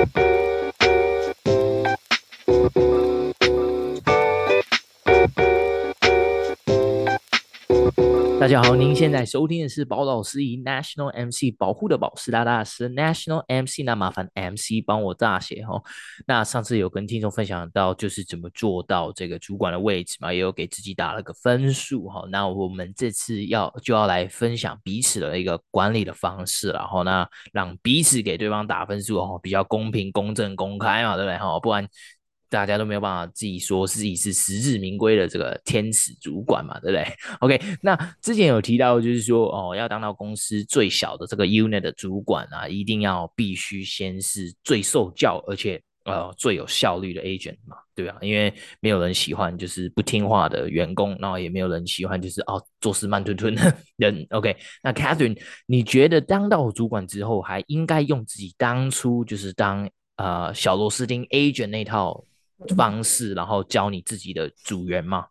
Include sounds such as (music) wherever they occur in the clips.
Thank you. 大家好，您现在收听的是宝岛司仪 National MC 保护的宝师大大师 National MC，那麻烦 MC 帮我大写哈。那上次有跟听众分享到，就是怎么做到这个主管的位置嘛，也有给自己打了个分数哈。那我们这次要就要来分享彼此的一个管理的方式，然后呢，让彼此给对方打分数哈，比较公平、公正、公开嘛，对不对哈？不然。大家都没有办法自己说自己是实至名归的这个天使主管嘛，对不对？OK，那之前有提到就是说哦，要当到公司最小的这个 unit 的主管啊，一定要必须先是最受教而且呃最有效率的 agent 嘛，对吧？因为没有人喜欢就是不听话的员工，然后也没有人喜欢就是哦做事慢吞吞的人。OK，那 Catherine，你觉得当到主管之后，还应该用自己当初就是当呃小螺丝钉 agent 那套方式，然后教你自己的组员吗？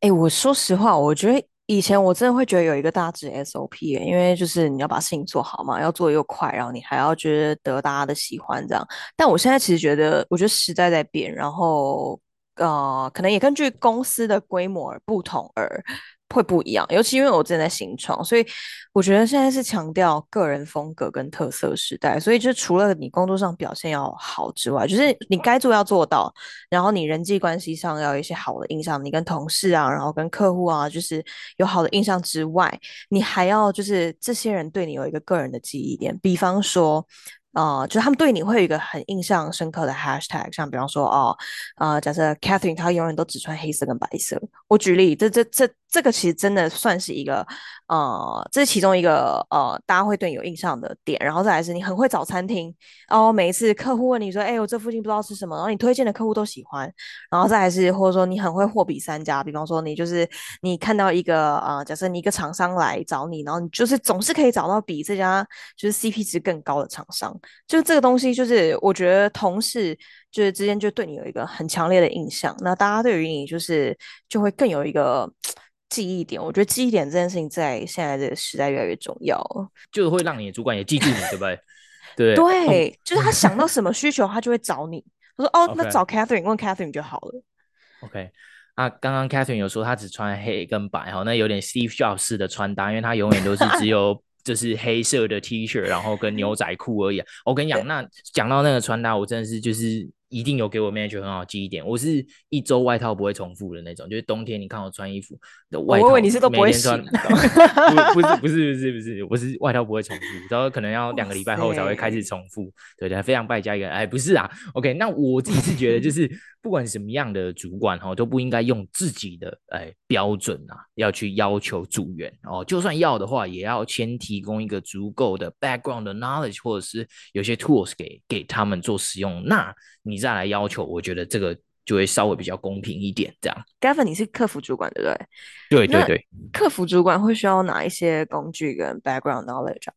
哎、我说实话，我觉得以前我真的会觉得有一个大致 SOP，因为就是你要把事情做好嘛，要做又快，然后你还要觉得得大家的喜欢这样。但我现在其实觉得，我觉得时代在变，然后呃，可能也根据公司的规模而不同而。会不一样，尤其因为我正在新创，所以我觉得现在是强调个人风格跟特色时代。所以就除了你工作上表现要好之外，就是你该做要做到，然后你人际关系上要有一些好的印象，你跟同事啊，然后跟客户啊，就是有好的印象之外，你还要就是这些人对你有一个个人的记忆点，比方说。啊、呃，就他们对你会有一个很印象深刻的 hashtag，像比方说哦，啊、呃，假设 Catherine 她永远都只穿黑色跟白色。我举例，这这这这个其实真的算是一个，呃，这是其中一个呃，大家会对你有印象的点。然后再来是你很会找餐厅，然后，每一次客户问你说，哎，我这附近不知道吃什么，然后你推荐的客户都喜欢。然后再来是或者说你很会货比三家，比方说你就是你看到一个啊、假设你一个厂商来找你，然后你就是总是可以找到比这家就是 CP 值更高的厂商。就这个东西，就是我觉得同事就是之间就对你有一个很强烈的印象，那大家对于你就是就会更有一个记忆点。我觉得记忆点这件事情在现在这个时代越来越重要，(laughs) 就会让你的主管也记住你，对不对？对对，嗯、就是他想到什么需求，他就会找你。他说：“哦，那找 Catherine，问 Catherine 就好了。” OK，啊，刚刚 Catherine 有说她只穿黑跟白哈，那有点 Steve Jobs 式的穿搭，因为他永远都是只有。(laughs) 就是黑色的 T 恤，然后跟牛仔裤而已、啊。我跟你讲，那讲到那个穿搭，我真的是就是。一定有给我 manager 很好记忆点。我是一周外套不会重复的那种，就是冬天你看我穿衣服的外套，我以为你是都不会洗。(laughs) 不是 (laughs) 不是不是不是，我是外套不会重复，然后可能要两个礼拜后才会开始重复。对对，非常败家一个。哎，不是啊，OK，那我自己是觉得，就 (laughs) 是不管什么样的主管哈，都不应该用自己的哎标准啊，要去要求组员哦。就算要的话，也要先提供一个足够的 background 的 knowledge，或者是有些 tools 给给他们做使用。那你再来要求，我觉得这个就会稍微比较公平一点。这样，Gavin，你是客服主管对不对？对对对，客服主管会需要哪一些工具跟 background knowledge 啊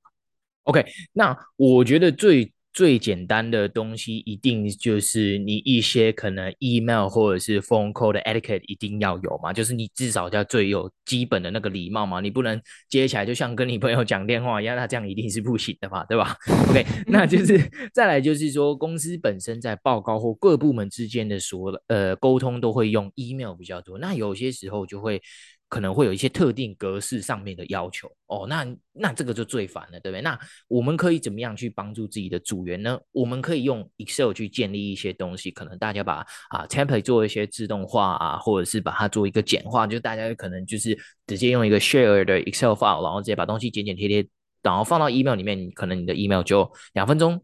？OK，那我觉得最。最简单的东西一定就是你一些可能 email 或者是 phone call 的 etiquette 一定要有嘛，就是你至少要最有基本的那个礼貌嘛，你不能接起来就像跟你朋友讲电话一样，那这样一定是不行的嘛，对吧？OK，(laughs) 那就是再来就是说公司本身在报告或各部门之间的所呃沟通都会用 email 比较多，那有些时候就会。可能会有一些特定格式上面的要求哦，那那这个就最烦了，对不对？那我们可以怎么样去帮助自己的组员呢？我们可以用 Excel 去建立一些东西，可能大家把啊 template 做一些自动化啊，或者是把它做一个简化，就大家可能就是直接用一个 share 的 Excel file，然后直接把东西剪剪贴贴，然后放到 email 里面，可能你的 email 就两分钟。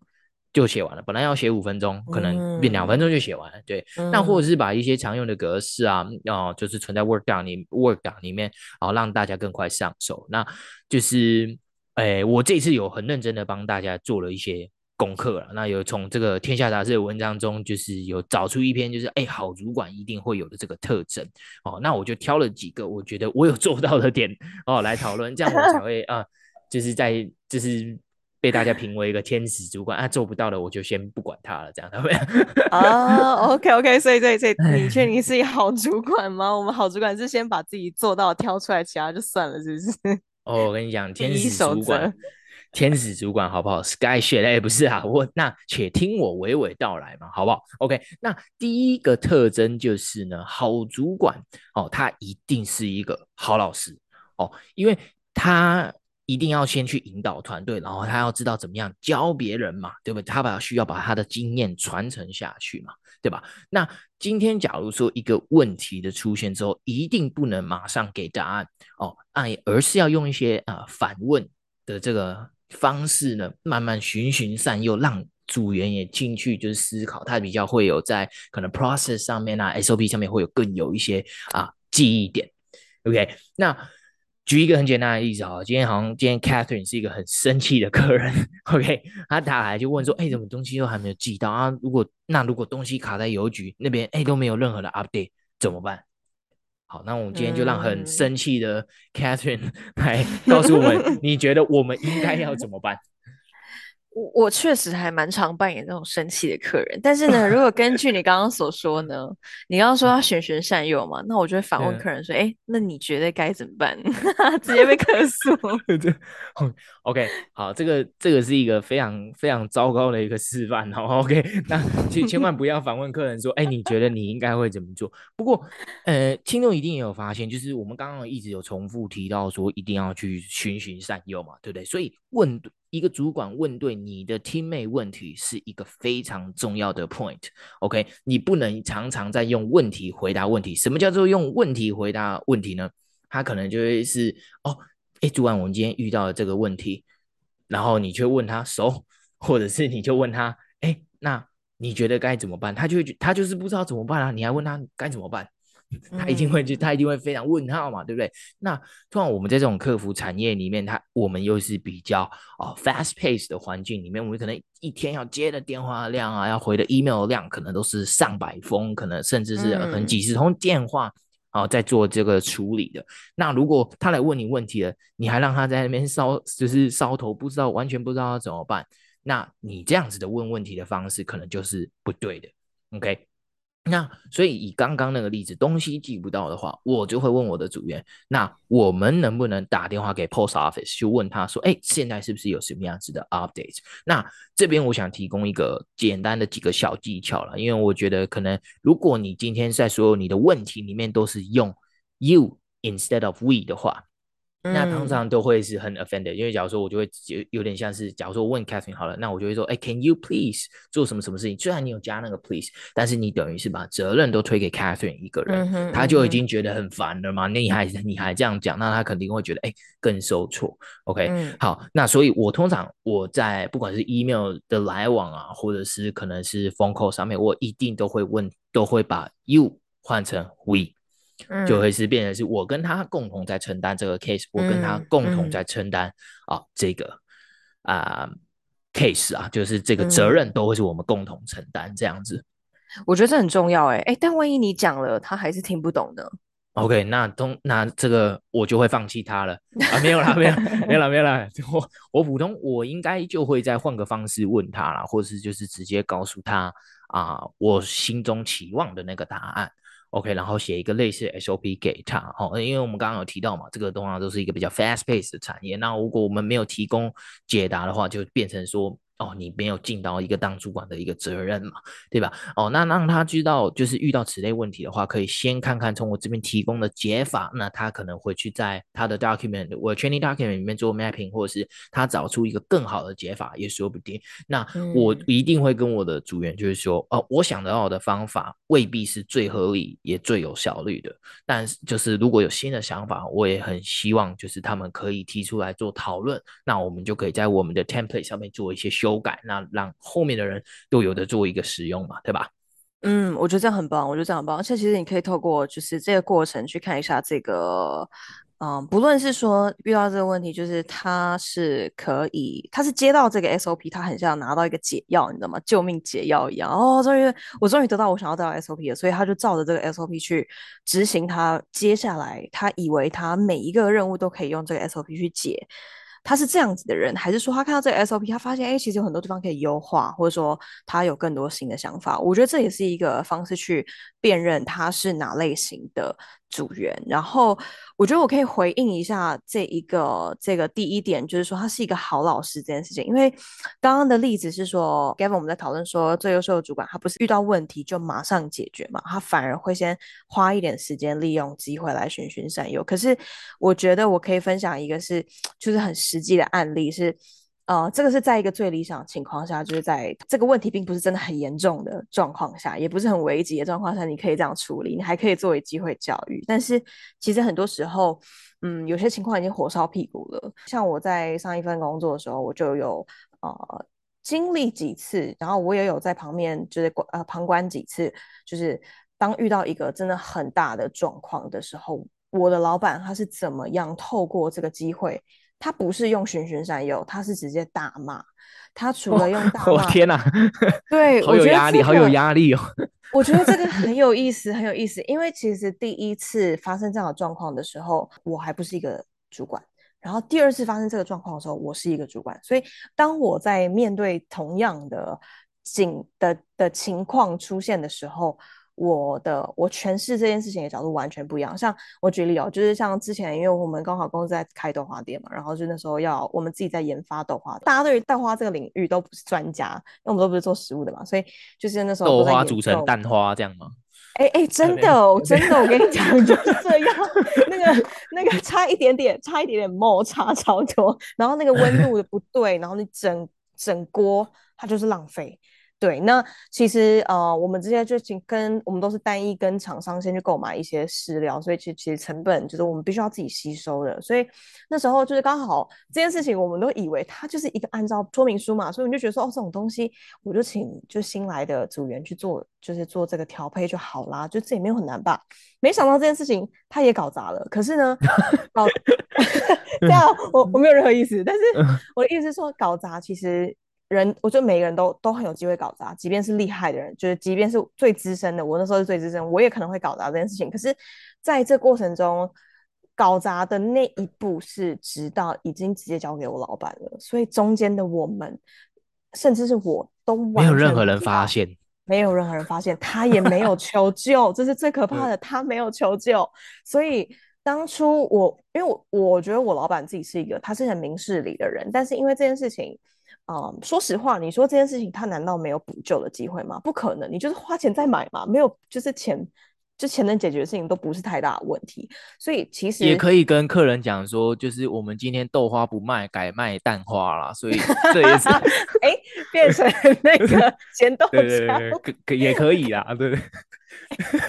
就写完了，本来要写五分钟，可能变两分钟就写完了。嗯、对，那或者是把一些常用的格式啊，哦，就是存在 Word 档里 Word 档里面，然后让大家更快上手。那就是，哎，我这次有很认真的帮大家做了一些功课了。那有从这个天下杂志的文章中，就是有找出一篇，就是哎，好主管一定会有的这个特征。哦，那我就挑了几个，我觉得我有做到的点哦来讨论，这样我才会啊，就是在就是。被大家评为一个天使主管啊，做不到的我就先不管他了，这样对不对？啊、oh,，OK OK，所以所以所以你确定是一好主管吗？我们好主管是先把自己做到挑出来，其他就算了，是不是？(laughs) 哦，我跟你讲，(laughs) 天使主管，天使主管好不好？Sky shit，哎，不是啊，我那且听我娓娓道来嘛，好不好？OK，那第一个特征就是呢，好主管哦，他一定是一个好老师哦，因为他一定要先去引导团队，然后他要知道怎么样教别人嘛，对不对？他把需要把他的经验传承下去嘛，对吧？那今天假如说一个问题的出现之后，一定不能马上给答案哦，哎，而是要用一些啊、反问的这个。方式呢，慢慢循循善诱，让组员也进去就是思考，他比较会有在可能 process 上面啊，SOP 上面会有更有一些啊记忆点。OK，那举一个很简单的例子啊，今天好像今天 Catherine 是一个很生气的客人，(laughs) OK，他打来就问说，哎，怎么东西都还没有寄到啊？如果那如果东西卡在邮局那边，哎，都没有任何的 update，怎么办？好，那我们今天就让很生气的 Catherine 来告诉我们，你觉得我们应该要怎么办？我我确实还蛮常扮演这种生气的客人，但是呢，如果根据你刚刚所说呢，你刚刚说要循循善诱嘛，那我就会反问客人说：“哎、嗯，那你觉得该怎么办？” (laughs) 直接被客诉。(laughs) 对，OK，好，这个这个是一个非常非常糟糕的一个示范哦。(laughs) OK，那千千万不要反问客人说：“哎，你觉得你应该会怎么做？”不过，呃，听众一定也有发现，就是我们刚刚一直有重复提到说，一定要去循循善诱嘛，对不对？所以问。一个主管问对你的 teammate 问题是一个非常重要的 point，OK？你不能常常在用问题回答问题。什么叫做用问题回答问题呢？他可能就会是哦，哎，主管，我们今天遇到了这个问题，然后你却问他熟，或者是你就问他，哎，那你觉得该怎么办？他就会他就是不知道怎么办啊，你还问他该怎么办？(laughs) 他一定会就他一定会非常问号嘛，对不对？那通常我们在这种客服产业里面，他我们又是比较啊 fast pace 的环境里面，我们可能一天要接的电话量啊，要回的 email 量，可能都是上百封，可能甚至是可能几十通电话啊，在做这个处理的。那如果他来问你问题了，你还让他在那边烧，就是烧头，不知道完全不知道要怎么办，那你这样子的问问题的方式，可能就是不对的。OK。那所以以刚刚那个例子，东西寄不到的话，我就会问我的组员，那我们能不能打电话给 Post Office 去问他说，哎，现在是不是有什么样子的 update？那这边我想提供一个简单的几个小技巧了，因为我觉得可能如果你今天在所有你的问题里面都是用 you instead of we 的话。那通常都会是很 offended，因为假如说我就会有有点像是，假如说我问 Catherine 好了，那我就会说，哎，Can you please 做什么什么事情？虽然你有加那个 please，但是你等于是把责任都推给 Catherine 一个人，嗯、他就已经觉得很烦了嘛。那你还你还这样讲，那他肯定会觉得哎更受挫。OK，、嗯、好，那所以我通常我在不管是 email 的来往啊，或者是可能是 phone call 上面，我一定都会问，都会把 you 换成 we。就会是变成是我跟他共同在承担这个 case，、嗯、我跟他共同在承担、嗯、啊这个啊 case 啊，就是这个责任都会是我们共同承担这样子。我觉得这很重要哎哎，但万一你讲了他还是听不懂呢？OK，那通那这个我就会放弃他了啊，没有啦，没有，没有啦，没有啦。(laughs) 我我普通我应该就会再换个方式问他啦，或是就是直接告诉他啊，我心中期望的那个答案。OK，然后写一个类似 SOP 给他，哦，因为我们刚刚有提到嘛，这个通常都是一个比较 fast pace 的产业。那如果我们没有提供解答的话，就变成说。哦，你没有尽到一个当主管的一个责任嘛，对吧？哦，那让他知道，就是遇到此类问题的话，可以先看看从我这边提供的解法，那他可能会去在他的 document，我 training document 里面做 mapping，或者是他找出一个更好的解法也说不定。那我一定会跟我的组员就是说，哦，我想得到的方法未必是最合理也最有效率的，但是就是如果有新的想法，我也很希望就是他们可以提出来做讨论，那我们就可以在我们的 template 上面做一些修改，那让后面的人都有的做一个使用嘛，对吧？嗯，我觉得这样很棒，我觉得这样很棒。而且其实你可以透过就是这个过程去看一下这个，嗯，不论是说遇到这个问题，就是他是可以，他是接到这个 SOP，他很像拿到一个解药，你知道吗？救命解药一样。哦，终于我终于得到我想要得到 SOP 了，所以他就照着这个 SOP 去执行他接下来他以为他每一个任务都可以用这个 SOP 去解。他是这样子的人，还是说他看到这个 SOP，他发现哎，其实有很多地方可以优化，或者说他有更多新的想法？我觉得这也是一个方式去辨认他是哪类型的组员，然后我觉得我可以回应一下这一个这个第一点，就是说他是一个好老师这件事情。因为刚刚的例子是说，Gavin 我们在讨论说最优秀的主管，他不是遇到问题就马上解决嘛，他反而会先花一点时间，利用机会来循循善诱。可是我觉得我可以分享一个是，就是很实际的案例是。呃，这个是在一个最理想的情况下，就是在这个问题并不是真的很严重的状况下，也不是很危急的状况下，你可以这样处理，你还可以作为机会教育。但是其实很多时候，嗯，有些情况已经火烧屁股了。像我在上一份工作的时候，我就有呃经历几次，然后我也有在旁边就是呃旁观几次，就是当遇到一个真的很大的状况的时候，我的老板他是怎么样透过这个机会。他不是用循循善诱，他是直接大骂。他除了用大骂，哦，天哪，对，好有压力，好有压力哦。(laughs) 我觉得这个很有意思，很有意思。因为其实第一次发生这样的状况的时候，我还不是一个主管。然后第二次发生这个状况的时候，我是一个主管。所以当我在面对同样的景的的情况出现的时候，我的我诠释这件事情的角度完全不一样。像我举例哦，就是像之前，因为我们刚好公司在开豆花店嘛，然后就那时候要我们自己在研发豆花。大家对于豆花这个领域都不是专家，因为我们都不是做食物的嘛，所以就是那时候豆花煮成蛋花这样吗？(laughs) 哎哎，真的哦，真的，我跟你讲就是这样。那个那个差一点点，差一点点摩擦超多，然后那个温度的不对，然后你整整锅它就是浪费。对，那其实呃，我们之前就请跟我们都是单一跟厂商先去购买一些饲料，所以其实其实成本就是我们必须要自己吸收的。所以那时候就是刚好这件事情，我们都以为它就是一个按照说明书嘛，所以我们就觉得说哦，这种东西我就请就新来的组员去做，就是做这个调配就好啦，就这也没有很难吧？没想到这件事情他也搞砸了。可是呢，(laughs) 搞 (laughs) 这样我我没有任何意思，但是我的意思是说搞砸其实。人，我觉得每个人都都很有机会搞砸，即便是厉害的人，就是即便是最资深的，我那时候是最资深，我也可能会搞砸这件事情。可是，在这过程中，搞砸的那一步是直到已经直接交给我老板了，所以中间的我们，甚至是我都没有任何人发现，没有任何人发现，他也没有 (laughs) 求救，这是最可怕的，他没有求救。所以当初我，因为我我觉得我老板自己是一个，他是很明事理的人，但是因为这件事情。啊，说实话，你说这件事情他难道没有补救的机会吗？不可能，你就是花钱再买嘛，没有就是钱，就钱能解决的事情都不是太大的问题。所以其实也可以跟客人讲说，就是我们今天豆花不卖，改卖蛋花啦。所以这也是 (laughs) 哎，变成 (laughs) 那个咸豆浆，对对对，可可也可以啦，对。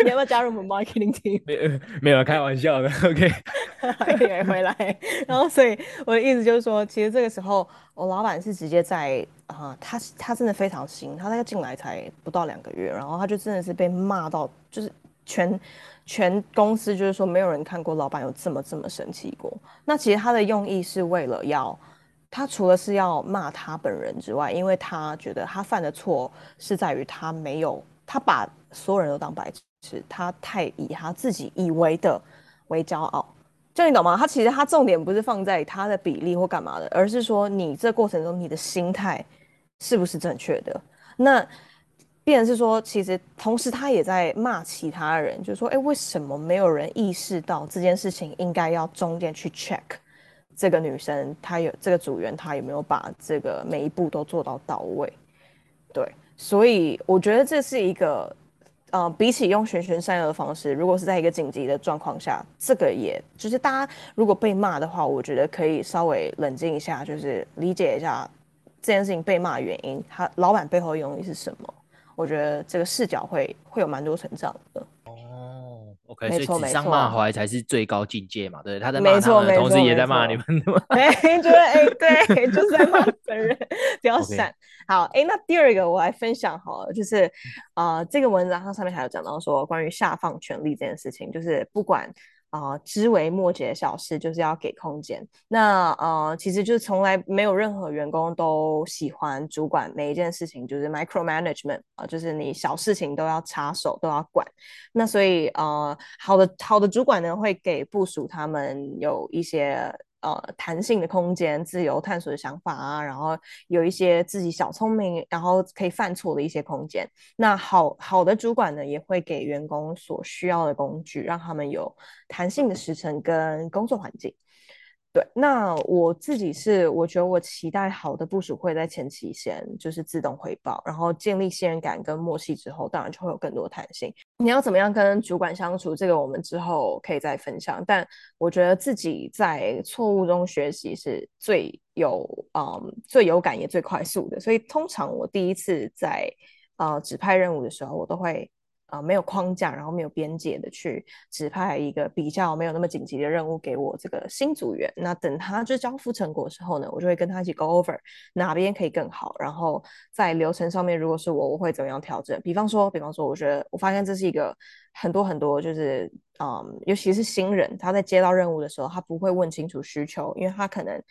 你要不要加入我们 marketing team？没有，没有，开玩笑的。(laughs) OK，回来。然后，所以我的意思就是说，其实这个时候，我老板是直接在啊、呃，他他真的非常新，他大概进来才不到两个月，然后他就真的是被骂到，就是全全公司就是说，没有人看过老板有这么这么生气过。那其实他的用意是为了要，他除了是要骂他本人之外，因为他觉得他犯的错是在于他没有。他把所有人都当白痴，他太以他自己以为的为骄傲，就你懂吗？他其实他重点不是放在他的比例或干嘛的，而是说你这过程中你的心态是不是正确的？那变成是说，其实同时他也在骂其他人，就是说，哎，为什么没有人意识到这件事情应该要中间去 check 这个女生，她有这个组员，她有没有把这个每一步都做到到位？对。所以我觉得这是一个，呃，比起用循循善诱的方式，如果是在一个紧急的状况下，这个也就是大家如果被骂的话，我觉得可以稍微冷静一下，就是理解一下这件事情被骂原因，他老板背后用意是什么？我觉得这个视角会会有蛮多成长的。哦 OK，所以指桑骂槐才是最高境界嘛？对，他在骂他们同时也在骂你们，对吗？哎，就是哎，对，(laughs) 就是在骂本人，不要闪。好，哎，那第二个我来分享好了，就是啊、呃，这个文章它上面还有讲到说关于下放权力这件事情，就是不管。啊、呃，枝微末节的小事就是要给空间。那呃，其实就是从来没有任何员工都喜欢主管每一件事情就是 micromanagement 啊、就是你小事情都要插手都要管。那所以呃，好的好的主管呢，会给部署他们有一些呃弹性的空间、自由探索的想法啊，然后有一些自己小聪明，然后可以犯错的一些空间。那好好的主管呢，也会给员工所需要的工具，让他们有弹性的时程跟工作环境。对，那我自己是，我觉得我期待好的部署会在前期先就是自动回报，然后建立信任感跟默契之后，当然就会有更多弹性。你要怎么样跟主管相处，这个我们之后可以再分享。但我觉得自己在错误中学习是最有嗯最有感也最快速的，所以通常我第一次在呃指派任务的时候，我都会。啊、呃，没有框架，然后没有边界的去指派一个比较没有那么紧急的任务给我这个新组员。那等他就交付成果的时候呢，我就会跟他一起 go over 哪边可以更好。然后在流程上面，如果是我，我会怎么样调整？比方说，比方说，我觉得我发现这是一个很多很多，就是嗯，尤其是新人，他在接到任务的时候，他不会问清楚需求，因为他可能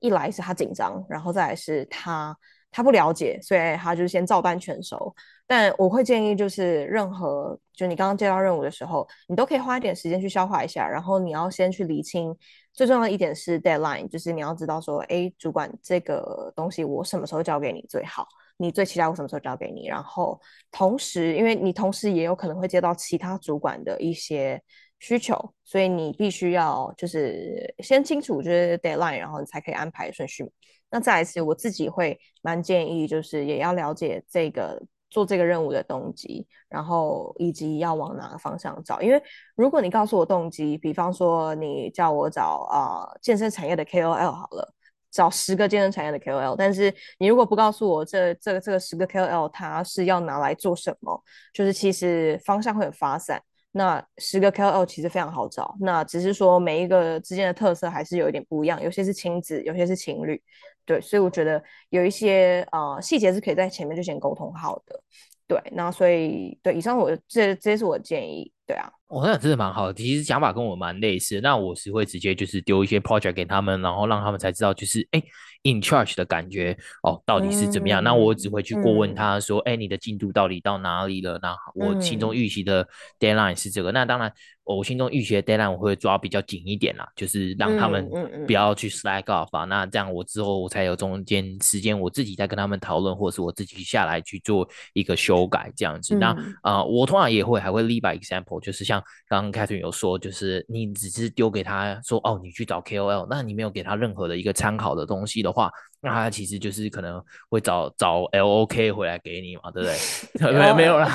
一来是他紧张，然后再来是他。他不了解，所以他就先照单全收。但我会建议，就是任何就你刚刚接到任务的时候，你都可以花一点时间去消化一下。然后你要先去理清，最重要的一点是 deadline，就是你要知道说，哎，主管这个东西我什么时候交给你最好？你最期待我什么时候交给你？然后同时，因为你同时也有可能会接到其他主管的一些需求，所以你必须要就是先清楚就是 deadline，然后你才可以安排顺序。那再一次我自己会蛮建议，就是也要了解这个做这个任务的动机，然后以及要往哪个方向找。因为如果你告诉我动机，比方说你叫我找啊、健身产业的 KOL 好了，找十个健身产业的 KOL，但是你如果不告诉我这这个这个十个 KOL 它是要拿来做什么，就是其实方向会很发散。那十个 KOL 其实非常好找，那只是说每一个之间的特色还是有一点不一样，有些是亲子，有些是情侣。对，所以我觉得有一些啊、呃、细节是可以在前面就先沟通好的。对，那所以对，以上我这这是我的建议。对啊，我想真的蛮好的，其实想法跟我蛮类似。那我是会直接就是丢一些 project 给他们，然后让他们才知道就是哎。In charge 的感觉哦，到底是怎么样？嗯、那我只会去过问他说：“哎、嗯，你的进度到底到哪里了？”那我心中预期的 deadline 是这个。嗯、那当然，我心中预期的 deadline 我会抓比较紧一点啦，就是让他们不要去 slack off 啊。嗯嗯嗯、那这样我之后我才有中间时间，我自己再跟他们讨论，或者是我自己下来去做一个修改这样子。嗯、那啊、呃，我通常也会还会 lead by example，就是像刚刚 Catherine 有说，就是你只是丢给他说：“哦，你去找 KOL。”那你没有给他任何的一个参考的东西。的话，那他其实就是可能会找找 LOK 回来给你嘛，对不对？(laughs) 没有 (laughs) 没有啦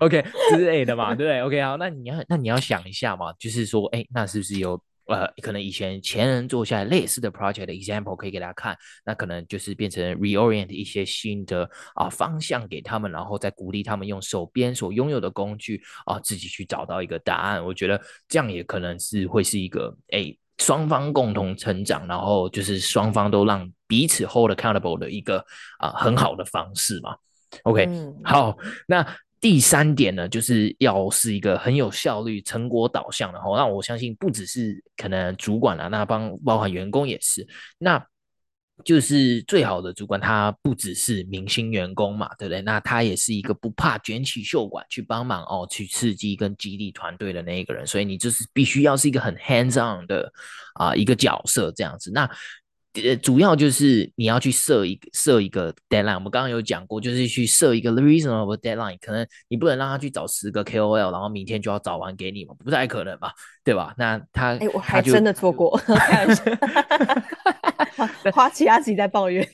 ，OK (laughs) 之类的嘛，对不对？OK 好，那你要那你要想一下嘛，就是说，哎，那是不是有呃，可能以前前人做下来类似的 project 的 example 可以给大家看？那可能就是变成 reorient 一些新的啊、呃、方向给他们，然后再鼓励他们用手边所拥有的工具啊、呃、自己去找到一个答案。我觉得这样也可能是会是一个哎。双方共同成长，然后就是双方都让彼此 hold accountable 的一个啊、呃、很好的方式嘛。OK，、嗯、好，那第三点呢，就是要是一个很有效率、成果导向的。哈，那我相信不只是可能主管啊，那帮包含员工也是。那就是最好的主管，他不只是明星员工嘛，对不对？那他也是一个不怕卷起袖管去帮忙哦，去刺激跟激励团队的那一个人。所以你就是必须要是一个很 hands on 的啊、呃、一个角色这样子。那呃，主要就是你要去设一个设一个 deadline。我们刚刚有讲过，就是去设一个 reasonable deadline。可能你不能让他去找十个 KOL，然后明天就要找完给你嘛，不太可能吧？对吧？那他哎、欸，(laughs) 我还真的错过，(laughs) 花其他自己在抱怨。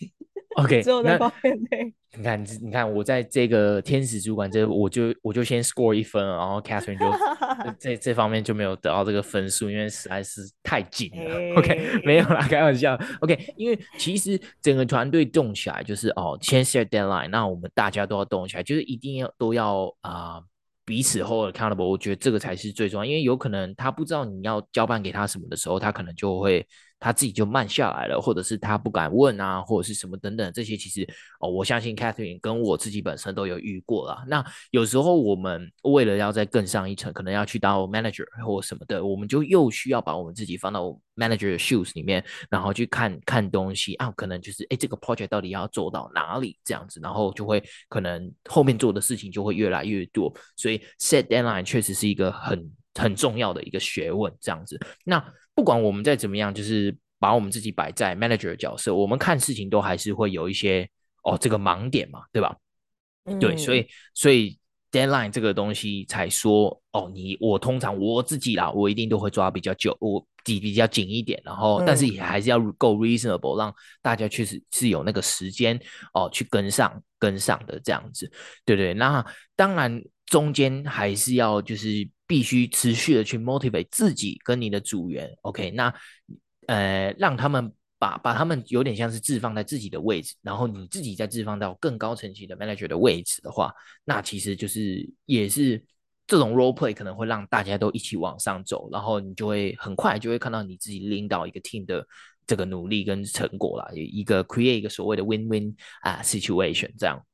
OK，(laughs) 之后再抱怨对。你看，你看，我在这个天使主管这，我就我就先 score 一分，然后 Catherine 就 (laughs) 这这方面就没有得到这个分数，因为实在是太紧了。OK，没有啦，开玩笑。OK，因为其实整个团队动起来就是哦，先 set deadline，那我们大家都要动起来，就是一定要都要啊。呃彼此 hold accountable，我觉得这个才是最重要，因为有可能他不知道你要交办给他什么的时候，他可能就会他自己就慢下来了，或者是他不敢问啊，或者是什么等等，这些其实哦，我相信 Catherine 跟我自己本身都有遇过啦。那有时候我们为了要再更上一层，可能要去当 manager 或什么的，我们就又需要把我们自己放到 manager 的 shoes 里面，然后去看看东西啊，可能就是哎，这个 project 到底要做到哪里这样子，然后就会可能后面做的事情就会越来越多，所以 set deadline 确实是一个很很重要的一个学问这样子。那不管我们再怎么样，就是把我们自己摆在 manager 的角色，我们看事情都还是会有一些哦这个盲点嘛，对吧？嗯、对，所以所以 deadline 这个东西才说哦，你我通常我自己啦，我一定都会抓比较久，我比比较紧一点，然后但是也还是要够 reasonable，让大家确实是有那个时间哦去跟上跟上的这样子，对对。那当然中间还是要就是必须持续的去 motivate 自己跟你的组员，OK，那呃让他们。把把他们有点像是置放在自己的位置，然后你自己再置放到更高层级的 manager 的位置的话，那其实就是也是这种 role play 可能会让大家都一起往上走，然后你就会很快就会看到你自己领导一个 team 的这个努力跟成果啦，一个 create 一个所谓的 win win 啊 situation 这样。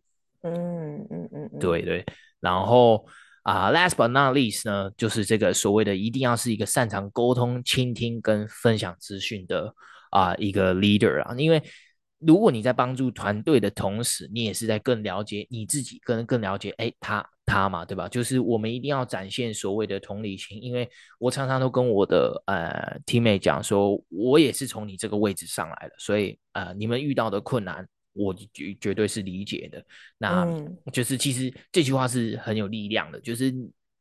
嗯嗯嗯，对对。然后啊，last but not least 呢，就是这个所谓的一定要是一个擅长沟通、倾听跟分享资讯的。啊，一个 leader 啊，因为如果你在帮助团队的同时，你也是在更了解你自己，跟更了解哎他他嘛，对吧？就是我们一定要展现所谓的同理心，因为我常常都跟我的呃 teammate 讲说，我也是从你这个位置上来的，所以呃你们遇到的困难，我绝绝对是理解的。那就是其实这句话是很有力量的，就是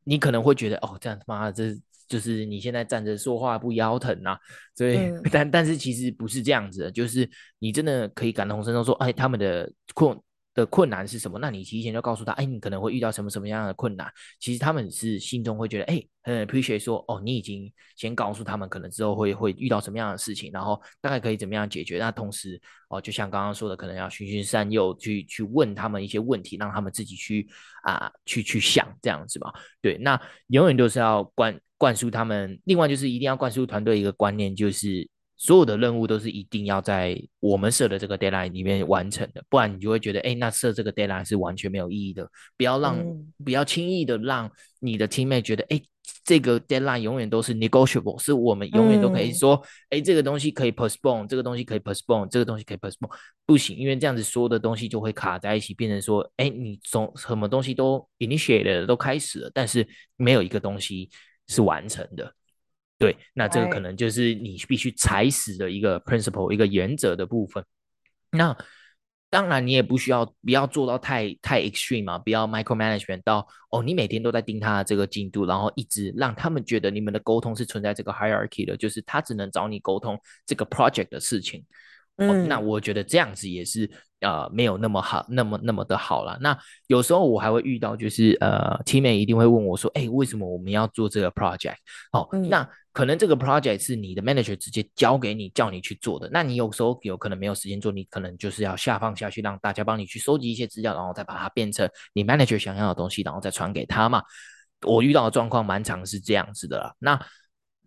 你可能会觉得哦，这样他妈的这。就是你现在站着说话不腰疼呐、啊，所以、嗯、但但是其实不是这样子的，就是你真的可以感同身受，说哎他们的困的困难是什么？那你提前就告诉他，哎你可能会遇到什么什么样的困难？其实他们是心中会觉得哎很 appreciate 说哦你已经先告诉他们可能之后会会遇到什么样的事情，然后大概可以怎么样解决？那同时哦就像刚刚说的，可能要循循善诱去去问他们一些问题，让他们自己去啊去去想这样子吧。对，那永远都是要灌。灌输他们，另外就是一定要灌输团队一个观念，就是所有的任务都是一定要在我们设的这个 deadline 里面完成的，不然你就会觉得，哎，那设这个 deadline 是完全没有意义的。不要让，嗯、不要轻易的让你的 teammate 觉得，哎，这个 deadline 永远都是 negotiable，是我们永远都可以说，哎、嗯，这个东西可以 postpone，这个东西可以 postpone，这个东西可以 postpone，不行，因为这样子所有的东西就会卡在一起，变成说，哎，你从什么东西都 initiate 都开始了，但是没有一个东西。是完成的，对，那这个可能就是你必须踩死的一个 principle，一个原则的部分。那当然，你也不需要不要做到太太 extreme 嘛，不要 micromanagement 到哦，你每天都在盯他的这个进度，然后一直让他们觉得你们的沟通是存在这个 hierarchy 的，就是他只能找你沟通这个 project 的事情。嗯，哦，那我觉得这样子也是。呃，没有那么好，那么那么的好了。那有时候我还会遇到，就是呃，teammate 一定会问我说：“哎，为什么我们要做这个 project？” 哦，嗯、那可能这个 project 是你的 manager 直接交给你，叫你去做的。那你有时候有可能没有时间做，你可能就是要下放下去，让大家帮你去收集一些资料，然后再把它变成你 manager 想要的东西，然后再传给他嘛。我遇到的状况蛮常是这样子的啦。那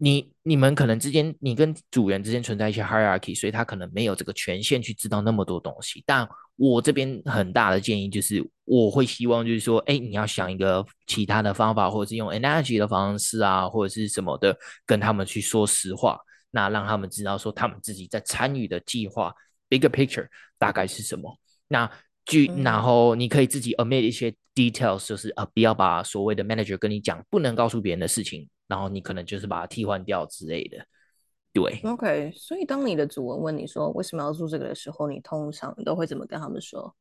你你们可能之间，你跟组员之间存在一些 hierarchy，所以他可能没有这个权限去知道那么多东西。但我这边很大的建议就是，我会希望就是说，哎，你要想一个其他的方法，或者是用 energy 的方式啊，或者是什么的，跟他们去说实话，那让他们知道说他们自己在参与的计划 bigger picture 大概是什么。那据然后你可以自己 omit 一些 details，就是啊，不要把所谓的 manager 跟你讲不能告诉别人的事情。然后你可能就是把它替换掉之类的，对。OK，所以当你的主人问你说为什么要做这个的时候，你通常都会怎么跟他们说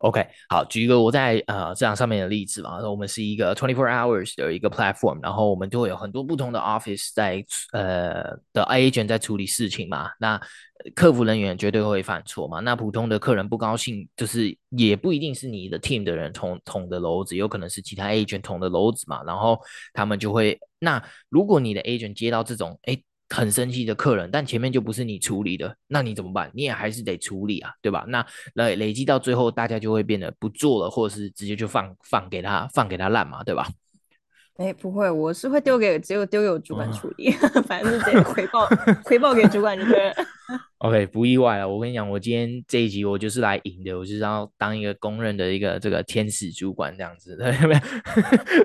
？OK，好，举一个我在呃这样上面的例子嘛。我们是一个 twenty four hours 的一个 platform，然后我们就会有很多不同的 office 在呃的 agent 在处理事情嘛。那客服人员绝对会犯错嘛。那普通的客人不高兴，就是也不一定是你的 team 的人捅捅的篓子，有可能是其他 agent 捅的篓子嘛。然后他们就会。那如果你的 agent 接到这种哎很生气的客人，但前面就不是你处理的，那你怎么办？你也还是得处理啊，对吧？那累累积到最后，大家就会变得不做了，或者是直接就放放给他放给他烂嘛，对吧？哎，不会，我是会丢给只有丢给我主管处理，哦、(laughs) 反正是直接回报回报给主管就对了。OK，不意外了。我跟你讲，我今天这一集我就是来赢的，我就是要当一个公认的一个这个天使主管这样子。对 (laughs) 没有，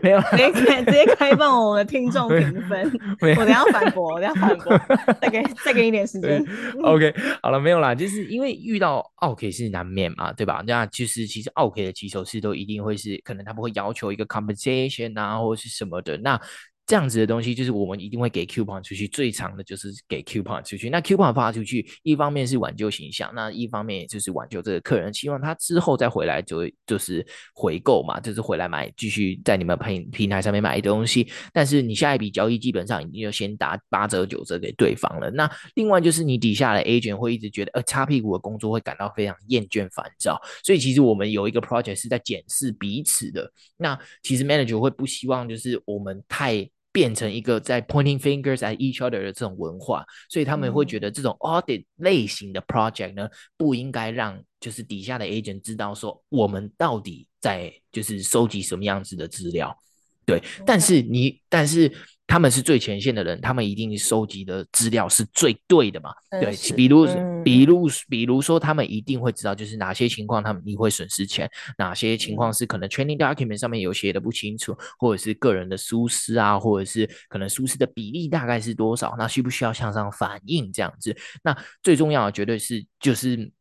没有，直接开直接开放我们的听众评分。我等下反驳，我等下反驳，再给再给你一点时间。OK，好了，没有啦，就是因为遇到奥 K 是难免嘛，对吧？那就是其实奥 K 的起手是都一定会是，可能他们会要求一个 compensation 啊，或者是什么的。那这样子的东西，就是我们一定会给 coupon 出去，最长的就是给 coupon 出去。那 coupon 发出去，一方面是挽救形象，那一方面也就是挽救这个客人，希望他之后再回来就就是回购嘛，就是回来买，继续在你们平平台上面买东西。但是你下一笔交易基本上已经就先打八折九折给对方了。那另外就是你底下的 agent 会一直觉得呃擦屁股的工作会感到非常厌倦烦躁，所以其实我们有一个 project 是在检视彼此的。那其实 manager 会不希望就是我们太。变成一个在 pointing fingers at each other 的这种文化，所以他们会觉得这种 audit 类型的 project 呢，不应该让就是底下的 agent 知道说我们到底在就是收集什么样子的资料，对，但是你但是。他们是最前线的人，他们一定收集的资料是最对的嘛？对，比如，比如，比如说，他们一定会知道，就是哪些情况他们你会损失钱，哪些情况是可能 training document 上面有写的不清楚，或者是个人的疏失啊，或者是可能疏失的比例大概是多少，那需不需要向上反映这样子？那最重要的绝对是就是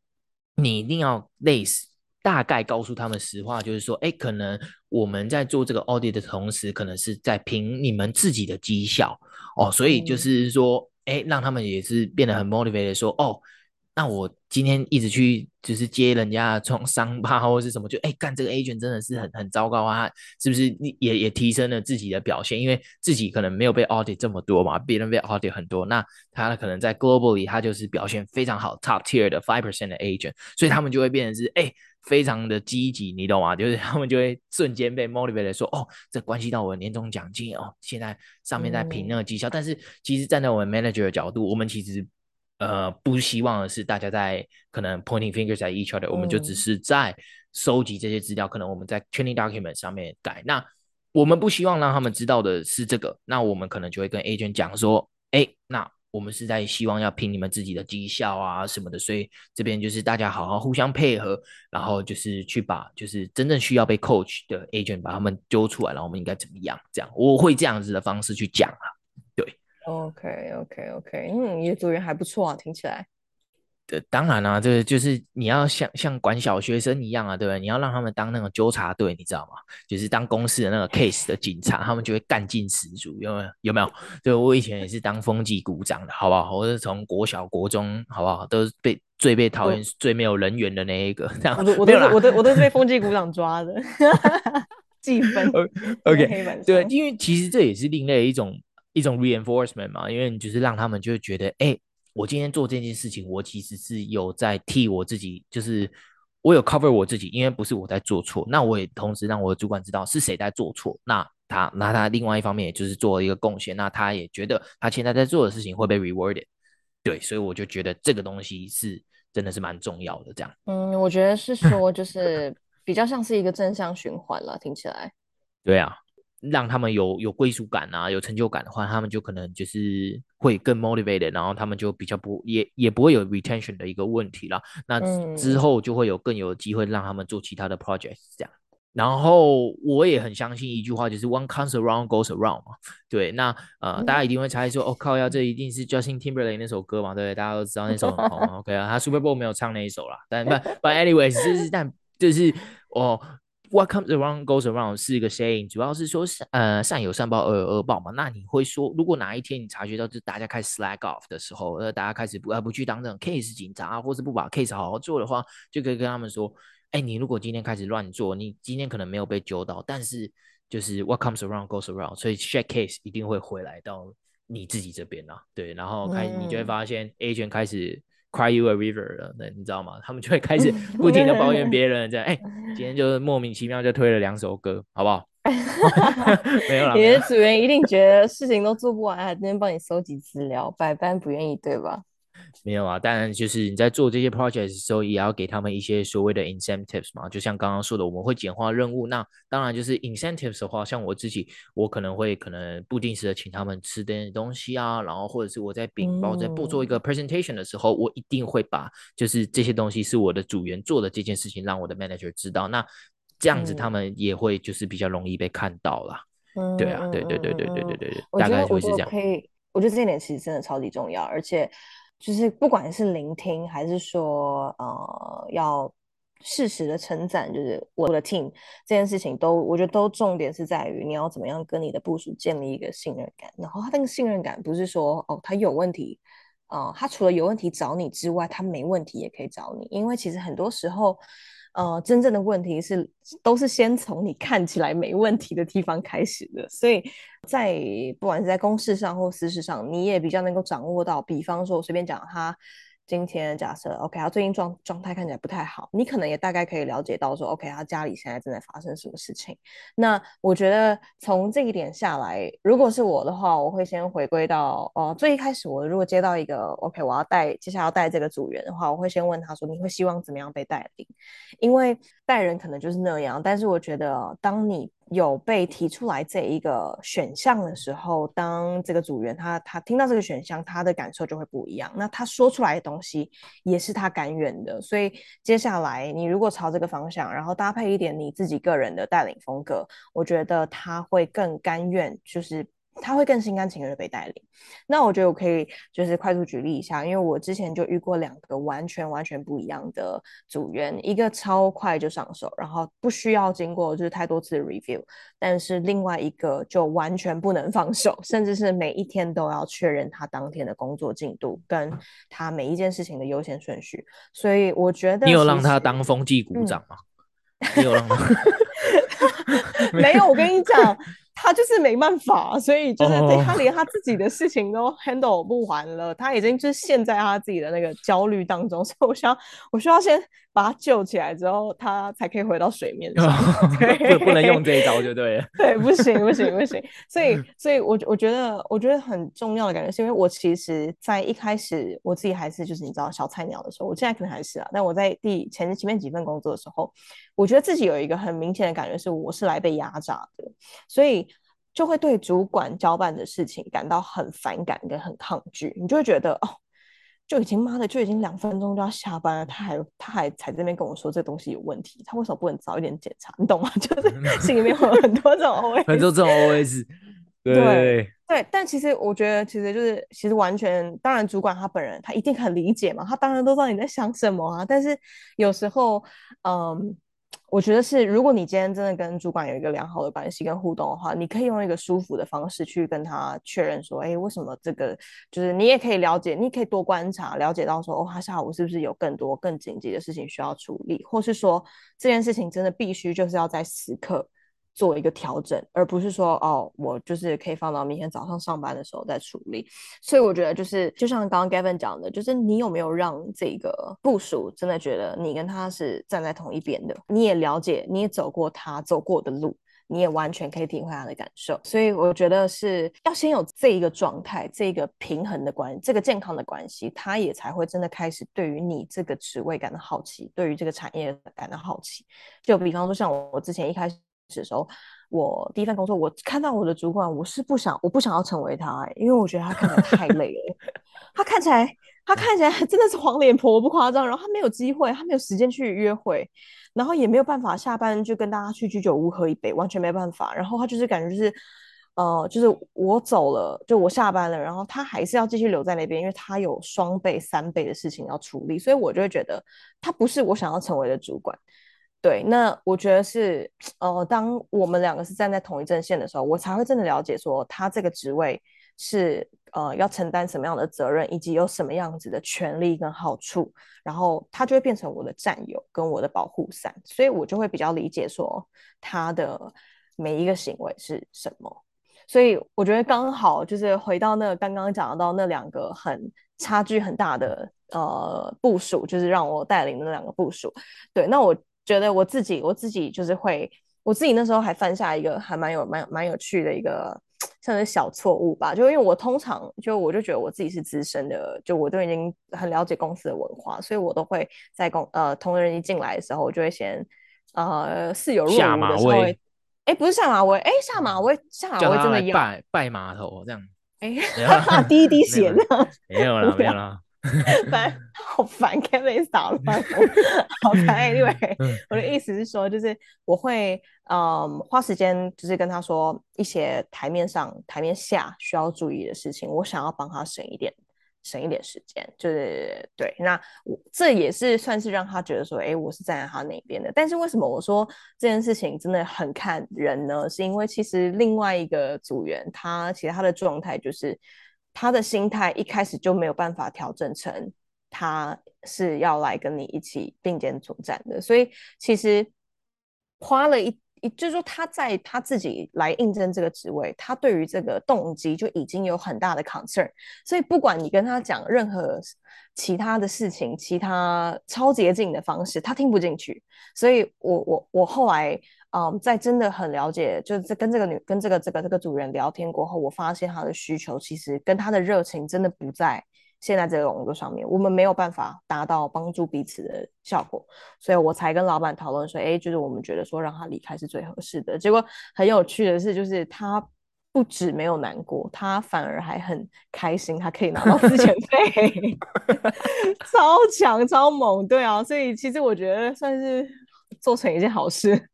你一定要类似。大概告诉他们实话，就是说，哎，可能我们在做这个 audit 的同时，可能是在凭你们自己的绩效哦，所以就是说，哎，让他们也是变得很 motivated，说，哦。那我今天一直去就是接人家的创 (laughs) 伤疤或者是什么，就哎干这个 agent 真的是很很糟糕啊，是不是？也也提升了自己的表现，因为自己可能没有被 audit 这么多嘛，别人被 audit 很多，那他可能在 globally 他就是表现非常好，top tier 的 five percent 的 agent，所以他们就会变成是哎非常的积极，你懂吗？(laughs) 就是他们就会瞬间被 motivated 说哦，这关系到我的年终奖金哦，现在上面在评那个绩效，嗯、但是其实站在我们 manager 的角度，我们其实。呃，不希望的是大家在可能 pointing fingers at each other，、嗯、我们就只是在收集这些资料，可能我们在 training document 上面改。那我们不希望让他们知道的是这个，那我们可能就会跟 agent 讲说，哎，那我们是在希望要凭你们自己的绩效啊什么的，所以这边就是大家好好互相配合，然后就是去把就是真正需要被 coach 的 agent 把他们揪出来，然后我们应该怎么样？这样我会这样子的方式去讲啊。对 OK，OK，OK，嗯，你的组员还不错啊，听起来。对，当然啦、啊，这个就是你要像像管小学生一样啊，对不对？你要让他们当那个纠察队，你知道吗？就是当公司的那个 case 的警察，他们就会干劲十足，有没有？有没有？对，我以前也是当风纪股长的，好不好？我是从国小、国中，好不好？都是被最被讨厌、最没有人缘的那一个。这样，我都，我都，我都，我都是被风纪股长抓的，(laughs) 记分。OK，对，因为其实这也是另类一种。一种 reinforcement 嘛，因为你就是让他们就会觉得，哎、欸，我今天做这件事情，我其实是有在替我自己，就是我有 cover 我自己，因为不是我在做错，那我也同时让我的主管知道是谁在做错，那他那他另外一方面也就是做了一个贡献，那他也觉得他现在在做的事情会被 rewarded，对，所以我就觉得这个东西是真的是蛮重要的，这样。嗯，我觉得是说 (laughs) 就是比较像是一个正向循环了，听起来。对啊。让他们有有归属感啊，有成就感的话，他们就可能就是会更 motivated，然后他们就比较不也也不会有 retention 的一个问题了。那之后就会有更有机会让他们做其他的 projects 这样。然后我也很相信一句话，就是 one comes around goes around 嘛。对，那呃，大家一定会猜说，哦靠，要这一定是 Justin Timberlake 那首歌嘛？对，大家都知道那首很 (laughs) 红。OK 啊，他 Super Bowl 没有唱那一首啦，但 (laughs) but but anyways，就是但就是哦。What comes around goes around 是一个 saying，主要是说呃善有善报恶有恶报嘛。那你会说，如果哪一天你察觉到，就是大家开始 slack off 的时候，呃，大家开始不呃不去当这种 case 警察，或是不把 case 好好做的话，就可以跟他们说，哎，你如果今天开始乱做，你今天可能没有被揪到，但是就是 what comes around goes around，所以 check case 一定会回来到你自己这边啦。对，然后开你就会发现 agent 开始。Cry you a river 了，那你知道吗？他们就会开始不停的抱怨 (laughs) 别人，这样，哎、欸，今天就是莫名其妙就推了两首歌，好不好？(laughs) (laughs) 没有了。你的组员一定觉得事情都做不完，还今天帮你收集资料，百般不愿意，对吧？没有啊，当然就是你在做这些 project 的时候，也要给他们一些所谓的 incentives 嘛。就像刚刚说的，我们会简化任务。那当然就是 incentives 的话，像我自己，我可能会可能不定时的请他们吃点东西啊，然后或者是我在禀报在不做一个 presentation 的时候，嗯、我一定会把就是这些东西是我的组员做的这件事情，让我的 manager 知道。那这样子他们也会就是比较容易被看到啦。嗯，对啊，对对对对对对对对，大概会是这样。可以，我觉得这一点其实真的超级重要，而且。就是不管是聆听还是说呃要适时的称赞，就是我的 team 这件事情都，我觉得都重点是在于你要怎么样跟你的部署建立一个信任感。然后他那个信任感不是说哦，他有问题啊、他除了有问题找你之外，他没问题也可以找你，因为其实很多时候。呃，真正的问题是，都是先从你看起来没问题的地方开始的，所以在不管是在公事上或私事上，你也比较能够掌握到。比方说，我随便讲他。今天假设 OK，他最近状状态看起来不太好，你可能也大概可以了解到说 OK，他家里现在正在发生什么事情。那我觉得从这一点下来，如果是我的话，我会先回归到哦、最一开始我如果接到一个 OK，我要带接下来要带这个组员的话，我会先问他说，你会希望怎么样被带领？因为带人可能就是那样，但是我觉得当你有被提出来这一个选项的时候，当这个组员他他听到这个选项，他的感受就会不一样。那他说出来的东西也是他甘愿的。所以接下来你如果朝这个方向，然后搭配一点你自己个人的带领风格，我觉得他会更甘愿，就是。他会更心甘情愿的被带领。那我觉得我可以就是快速举例一下，因为我之前就遇过两个完全完全不一样的组员，一个超快就上手，然后不需要经过就是太多次的 review，但是另外一个就完全不能放手，甚至是每一天都要确认他当天的工作进度跟他每一件事情的优先顺序。所以我觉得你有让他当风纪股长吗？嗯、你有让他？(laughs) (laughs) 没有，我跟你讲。(laughs) 他就是没办法，所以就是他连他自己的事情都 handle 不完了，oh. 他已经就是陷在他自己的那个焦虑当中，所以我想我需要先把他救起来之后，他才可以回到水面上。(laughs) 不不能用这一招就对了。对，不行不行不行。所以所以我我觉得我觉得很重要的感觉是因为我其实在一开始我自己还是就是你知道小菜鸟的时候，我现在可能还是啊，但我在第前前面几份工作的时候，我觉得自己有一个很明显的感觉是我是来被压榨的，所以。就会对主管交办的事情感到很反感跟很抗拒，你就会觉得哦，就已经妈的就已经两分钟就要下班了，他还他还才在那边跟我说这东西有问题，他为什么不能早一点检查？你懂吗？(laughs) 就是心里面会有很多这种 OS，很多这种 OS，对对，对，但其实我觉得其实就是其实完全，当然主管他本人他一定很理解嘛，他当然都知道你在想什么啊，但是有时候嗯。我觉得是，如果你今天真的跟主管有一个良好的关系跟互动的话，你可以用一个舒服的方式去跟他确认说，哎，为什么这个就是你也可以了解，你可以多观察，了解到说，哦，他下午是不是有更多更紧急的事情需要处理，或是说这件事情真的必须就是要在此刻。做一个调整，而不是说哦，我就是可以放到明天早上上班的时候再处理。所以我觉得就是，就像刚刚 Gavin 讲的，就是你有没有让这个部署真的觉得你跟他是站在同一边的？你也了解，你也走过他走过的路，你也完全可以体会他的感受。所以我觉得是要先有这一个状态，这个平衡的关系，这个健康的关系，他也才会真的开始对于你这个职位感到好奇，对于这个产业感到好奇。就比方说，像，我之前一开始。的时候，我第一份工作，我看到我的主管，我是不想，我不想要成为他，欸，因为我觉得他看起来太累了。他看起来，他看起来真的是黄脸婆，不夸张。然后他没有机会，他没有时间去约会，然后也没有办法下班就跟大家去居酒屋喝一杯，完全没办法。然后他就是感觉就是，呃，就是我走了，就我下班了，然后他还是要继续留在那边，因为他有双倍、三倍的事情要处理，所以我就会觉得他不是我想要成为的主管。对，那我觉得是，呃，当我们两个是站在同一阵线的时候，我才会真的了解说他这个职位是呃要承担什么样的责任，以及有什么样子的权利跟好处，然后他就会变成我的战友跟我的保护伞，所以我就会比较理解说他的每一个行为是什么。所以我觉得刚好就是回到那个刚刚讲到那两个很差距很大的呃部署，就是让我带领的那两个部署。对，那我。觉得我自己，我自己就是会，我自己那时候还犯下一个还蛮有蛮蛮有趣的一个像是小错误吧，就因为我通常就我就觉得我自己是资深的，就我都已经很了解公司的文化，所以我都会在公呃同仁一进来的时候，我就会先呃似有若无的时候，哎不是下马威，哎下马威下马威真的要拜拜码头这样，哎滴滴血呢？没有了 (laughs) 没有 (laughs) 了。烦，好烦，Kevin 少了，好烦。(laughs) Anyway，我的意思是说，就是我会嗯花时间，就是跟他说一些台面上、台面下需要注意的事情，我想要帮他省一点省一点时间，就是对。那我这也是算是让他觉得说，哎，我是站在他那边的。但是为什么我说这件事情真的很看人呢？是因为其实另外一个组员，他其实他的状态就是他的心态一开始就没有办法调整成他是要来跟你一起并肩作战的，所以其实花了一。也就是说，他在他自己来应征这个职位，他对于这个动机就已经有很大的 concern。所以，不管你跟他讲任何其他的事情，其他超捷径的方式，他听不进去。所以我我我后来，嗯，在真的很了解，就是跟这个女跟这个这个这个主人聊天过后，我发现她的需求其实跟她的热情真的不在。现在这个工作上面，我们没有办法达到帮助彼此的效果，所以我才跟老板讨论说，哎，就是我们觉得说让他离开是最合适的。结果很有趣的是，就是他不止没有难过，他反而还很开心，他可以拿到资遣费，超强超猛，对啊，所以其实我觉得算是做成一件好事。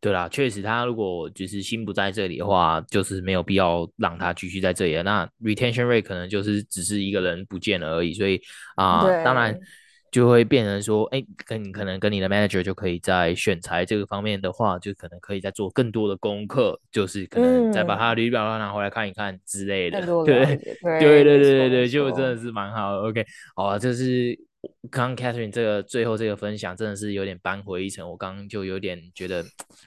对啦，确实，他如果就是心不在这里的话，就是没有必要让他继续在这里了。那 retention rate 可能就是只是一个人不见了而已，所以啊，呃、当然就会变成说，哎，跟你可能跟你的 manager 就可以在选材这个方面的话，就可能可以再做更多的功课，就是可能再把他的履历表拿回来看一看之类的。嗯、(laughs) 对对对对对对，就真的是蛮好的。OK，好啊，这是。刚刚 Catherine 这个最后这个分享真的是有点扳回一城，我刚刚就有点觉得，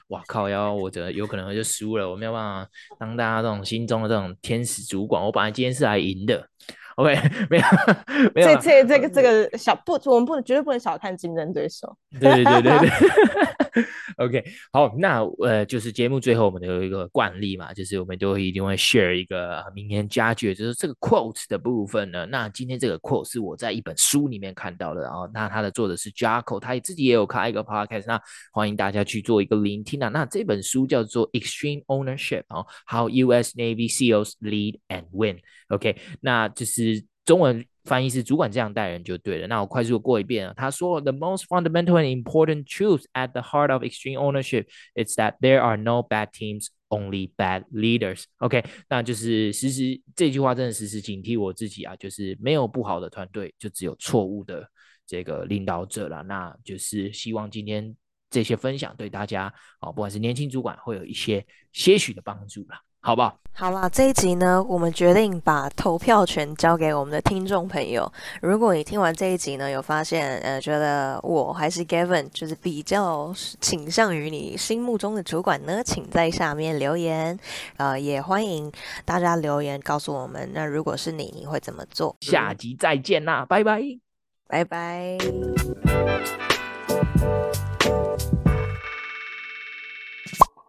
哇靠，要我觉得有可能就输了，我没有办法当大家这种心中的这种天使主管，我本来今天是来赢的。OK，(laughs) 没有，没有。这这这个这个小不，我们不能绝对不能小看竞争对手。对对对对对。OK，(laughs) 好，那呃，就是节目最后我们有一个惯例嘛，就是我们都一定会 share 一个名言佳句，就是这个 quote 的部分呢。那今天这个 quote 是我在一本书里面看到的，然后那它的作者是 jacko 他自己也有开一个 podcast，那欢迎大家去做一个聆听啊。那这本书叫做 Extreme Ownership 啊，How U.S. Navy SEALs Lead and Win。OK，那就是中文翻译是主管这样带人就对了。那我快速过一遍啊，他说：“The most fundamental and important truth at the heart of extreme ownership is that there are no bad teams, only bad leaders。” OK，那就是时时这句话真的时时警惕我自己啊，就是没有不好的团队，就只有错误的这个领导者了。那就是希望今天这些分享对大家啊，不管是年轻主管，会有一些些许的帮助了。好吧好？好啦，这一集呢，我们决定把投票权交给我们的听众朋友。如果你听完这一集呢，有发现呃，觉得我还是 Gavin，就是比较倾向于你心目中的主管呢，请在下面留言。呃，也欢迎大家留言告诉我们，那如果是你，你会怎么做？下集再见啦，拜拜，拜拜。